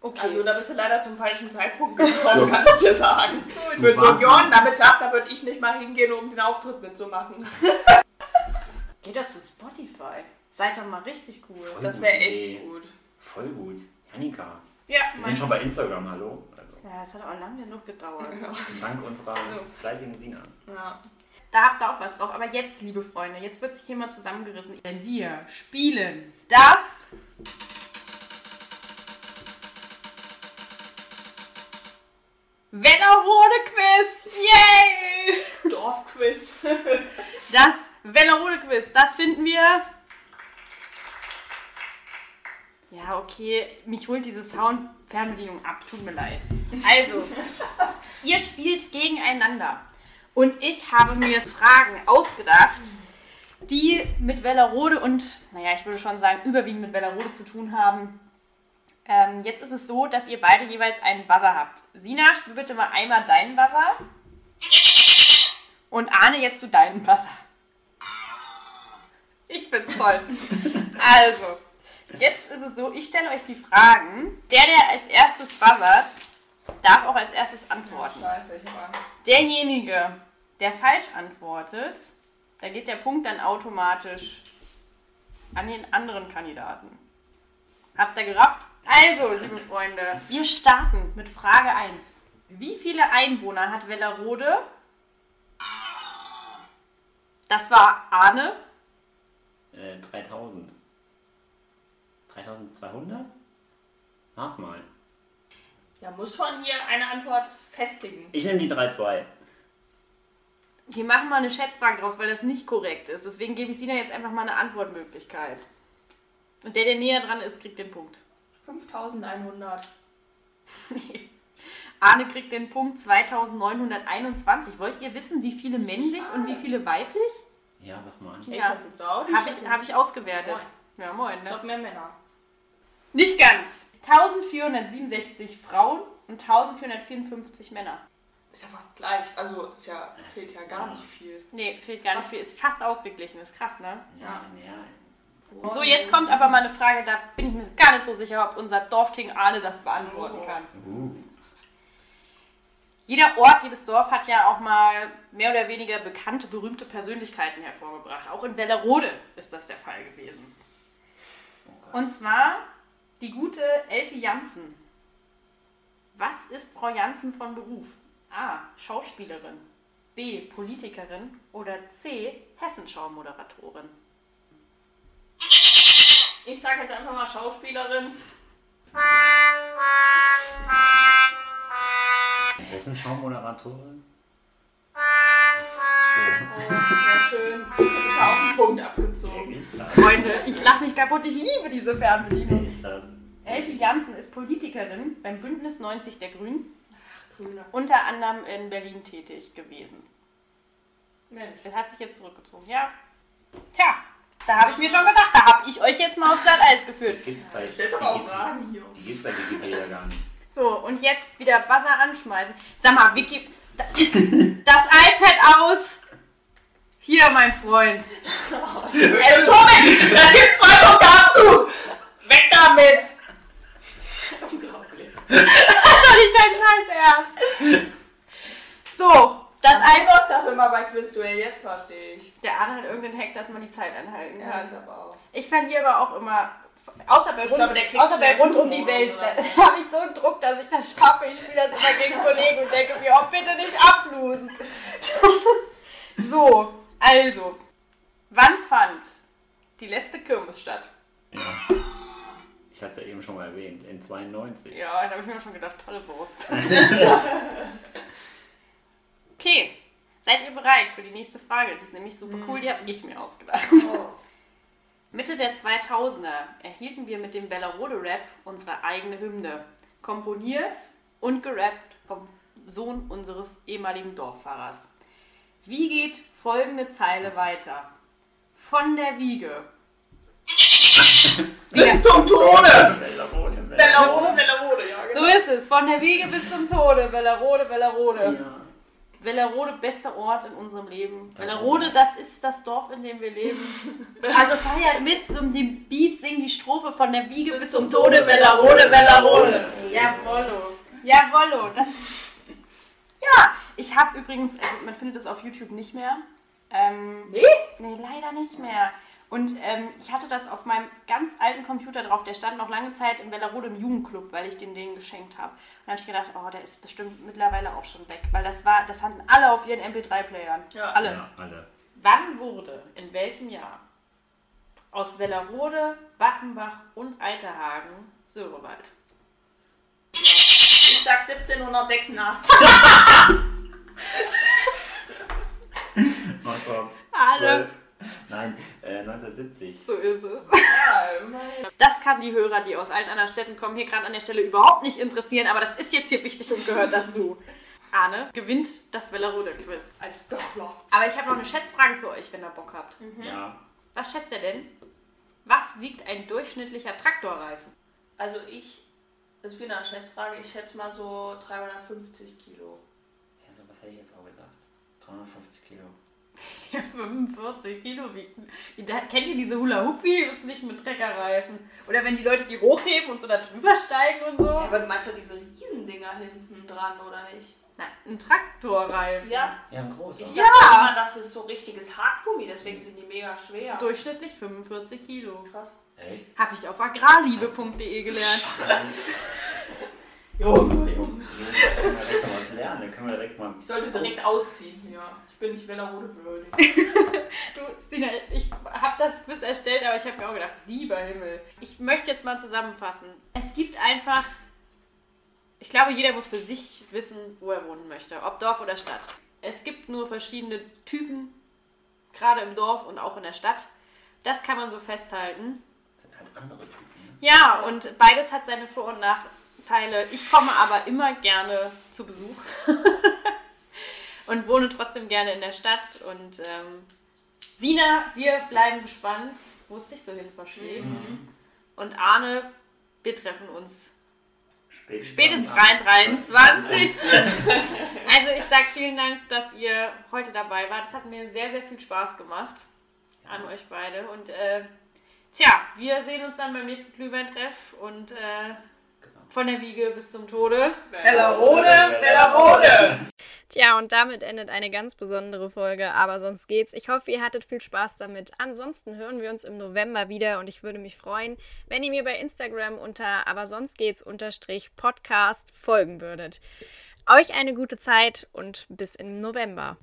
Okay. Also da bist du leider zum falschen Zeitpunkt gekommen, kann ich dir sagen. Du Für den warst- Seniorennachmittag, da würde ich nicht mal hingehen, um den Auftritt mitzumachen. Geht da zu Spotify. Seid doch mal richtig cool. Voll Das wäre echt Idee. gut. Voll gut. Janika, Ja, wir sind schon bei Instagram, hallo? Also, ja, es hat auch lange genug gedauert. dank unserer fleißigen Sina. Ja. Da habt ihr auch was drauf. Aber jetzt, liebe Freunde, jetzt wird sich hier mal zusammengerissen. Denn wir spielen das Wellerode-Quiz. Yay! Dorfquiz. Das Wellerode-Quiz, das finden wir... Ja, okay, mich holt diese Sound-Fernbedienung ab. Tut mir leid. Also, ihr spielt gegeneinander. Und ich habe mir Fragen ausgedacht, die mit Wellerode und, naja, ich würde schon sagen, überwiegend mit Wellerode zu tun haben. Ähm, jetzt ist es so, dass ihr beide jeweils einen Buzzer habt. Sina, spiel bitte mal einmal deinen Buzzer. Und Arne, jetzt du deinen Buzzer. Ich find's toll. Also, jetzt ist es so, ich stelle euch die Fragen. Der, der als erstes buzzert, darf auch als erstes antworten. Scheiße, ich hab Angst. Derjenige, der falsch antwortet, da geht der Punkt dann automatisch an den anderen Kandidaten. Habt ihr gerafft? Also, liebe Freunde, wir starten mit Frage 1. Wie viele Einwohner hat Wellerode? Das war Arne. Äh, 3000. 3200? Mach's mal. Ja, muss schon hier eine Antwort festigen. Ich nehme die 3-2. Wir machen mal eine Schätzfrage draus, weil das nicht korrekt ist. Deswegen gebe ich Sina jetzt einfach mal eine Antwortmöglichkeit. Und der, der näher dran ist, kriegt den Punkt. 5100. Arne kriegt den Punkt 2921. Wollt ihr wissen, wie viele männlich und wie viele weiblich? Ja, sag mal. Echt, Ja. das gibt's auch? Habe ich, hab ich ausgewertet. Moin. Ja, moin, Ich ne? glaube mehr Männer. Nicht ganz. 1467 Frauen und 1454 Männer. Ist ja fast gleich. Also ist ja, fehlt ja gar nicht viel. Nee, fehlt gar nicht viel. Ist fast ausgeglichen. Ist krass, ne? Ja, ja. So, jetzt kommt aber mal eine Frage, da bin ich mir gar nicht so sicher, ob unser Dorfking Arne das beantworten kann. Jeder Ort, jedes Dorf hat ja auch mal mehr oder weniger bekannte, berühmte Persönlichkeiten hervorgebracht. Auch in Wellerode ist das der Fall gewesen. Und zwar die gute Elfie Janssen. Was ist Frau Janssen von Beruf? A. Schauspielerin. B. Politikerin. Oder C. Hessenschau-Moderatorin. Ich sag jetzt einfach mal Schauspielerin. Hessenschau-Moderatorin? Oh, ja schön. Ich da auch einen Punkt Wer abgezogen. ist das? Freunde, ich lache mich kaputt, ich liebe diese Wer Fernbedienung. ist das? Elfie Janssen ist Politikerin beim Bündnis 90 der Grünen, Grüne. unter anderem in Berlin tätig gewesen. Mensch. Das hat sich jetzt zurückgezogen, ja. Tja, da habe ich mir schon gedacht, da habe ich euch jetzt mal aufs Glatteis geführt. Gibt's bei, hier. die gibt's bei Wikipedia gar nicht. So, und jetzt wieder Buzzer anschmeißen. Sag mal, Vicky, da- das iPad aus. Hier, mein Freund. Ey, schon weg! Es gibt zwei Punkte Weg damit! Unglaublich. Das ist doch nicht dein Scheiß Ernst. So, das iPad. läuft das immer bei Quizduell, jetzt verstehe ich. Der Arne hat irgendeinen Hack, dass man die Zeit anhalten Ja, kann. ich aber auch. Ich verliere aber auch immer, außer bei, rund, glaube, außer bei rund um die Welt, da habe ich so einen Druck, dass ich das schaffe. Ich spiele das immer gegen Kollegen und denke mir, oh, bitte nicht ablosen. so, also, wann fand die letzte Kirmes statt? Ja. Ich hatte es ja eben schon mal erwähnt, in 92. Ja, da habe ich mir schon gedacht, tolle Wurst. okay, seid ihr bereit für die nächste Frage? Die ist nämlich super cool, die habe ich mir ausgedacht. Oh. Mitte der 2000er erhielten wir mit dem Bellerode Rap unsere eigene Hymne. Komponiert und gerappt vom Sohn unseres ehemaligen Dorffahrers. Wie geht folgende Zeile weiter? Von der Wiege. Bis zum Tode! Bellerode, Bellerode, Bellerode, ja. So ist es, von der Wiege bis zum Tode. Bellerode, Bellerode. Ja. Wellerode, bester Ort in unserem Leben. Wellerode, das ist das Dorf, in dem wir leben. Also feiert mit zum dem Beat, sing die Strophe von der Wiege bis, zum Tode. Wellerode, Wellerode. Jawollo. Jawollo. Das. Ja, ich habe übrigens, also man findet das auf YouTube nicht mehr. Ähm, Nee? Nee, leider nicht mehr. Und ähm, ich hatte das auf meinem ganz alten Computer drauf. Der stand noch lange Zeit in Bellarode im Jugendclub, weil ich den denen geschenkt habe. Und da habe ich gedacht, oh, der ist bestimmt mittlerweile auch schon weg. Weil das war, das hatten alle auf ihren MP3-Playern. Ja. Alle. Ja, alle. Wann wurde, in welchem Jahr, aus Wellerode, Wattenbach und Eiterhagen Söhrewald? Ich sag 1786. 1912. Alle. Nein, äh, 1970. So ist es. ja, immerhin. Das kann die Hörer, die aus allen anderen Städten kommen, hier gerade an der Stelle überhaupt nicht interessieren, aber das ist jetzt hier wichtig und gehört dazu. Arne gewinnt das Wellerode-Quiz. Als Dörfler. Aber ich habe noch eine Schätzfrage für euch, wenn ihr Bock habt. Ja. Was schätzt ihr denn? Was wiegt ein durchschnittlicher Traktorreifen? Also ich, das ist wieder eine Schätzfrage, ich schätze mal so 350 Kilo. Also, was hätte ich jetzt auch gesagt? 350 Kilo. 45 Kilo wiegt. Da, kennt ihr diese Hula-Hoop-Videos nicht mit Treckerreifen? Oder wenn die Leute die hochheben und so da drüber steigen und so? Ja, aber du meinst doch diese Riesendinger hinten dran, oder nicht? Nein, ein Traktorreifen. Ja. Ja, ein großer. Ich Ja. dachte immer, das ist so richtiges Hartgummi, deswegen sind die mega schwer. Durchschnittlich 45 Kilo. Krass. Echt? Habe ich auf agrarliebe.de gelernt. Junge, Junge. Da können wir direkt mal was lernen. Da können wir direkt mal. Ich sollte direkt ausziehen hier. Ich bin nicht Wellerode würdig. Du, Sina, ich habe das Quiz erstellt, aber ich habe mir auch gedacht, lieber Himmel. Ich möchte jetzt mal zusammenfassen. Es gibt einfach, ich glaube, jeder muss für sich wissen, wo er wohnen möchte, ob Dorf oder Stadt. Es gibt nur verschiedene Typen, gerade im Dorf und auch in der Stadt. Das kann man so festhalten. Das sind halt andere Typen. Ne? Ja, und beides hat seine Vor- und Nachteile. Ich komme aber immer gerne zu Besuch und wohne trotzdem gerne in der Stadt. Und ähm, Sina, wir bleiben gespannt, wo es dich so hin verschlägt. Und Arne, wir treffen uns Spätestens, spätestens am 323. Also ich sage vielen Dank, dass ihr heute dabei wart. Es hat mir sehr, sehr viel Spaß gemacht an euch beide. Und äh, tja, wir sehen uns dann beim nächsten Glühweintreff und äh. Von der Wiege bis zum Tode. Wellerode, Wellerode! Tja, und damit endet eine ganz besondere Folge, aber sonst geht's. Ich hoffe, ihr hattet viel Spaß damit. Ansonsten hören wir uns im November wieder und ich würde mich freuen, wenn ihr mir bei Instagram unter aber sonst geht's unterstrich Podcast folgen würdet. Euch eine gute Zeit und bis im November.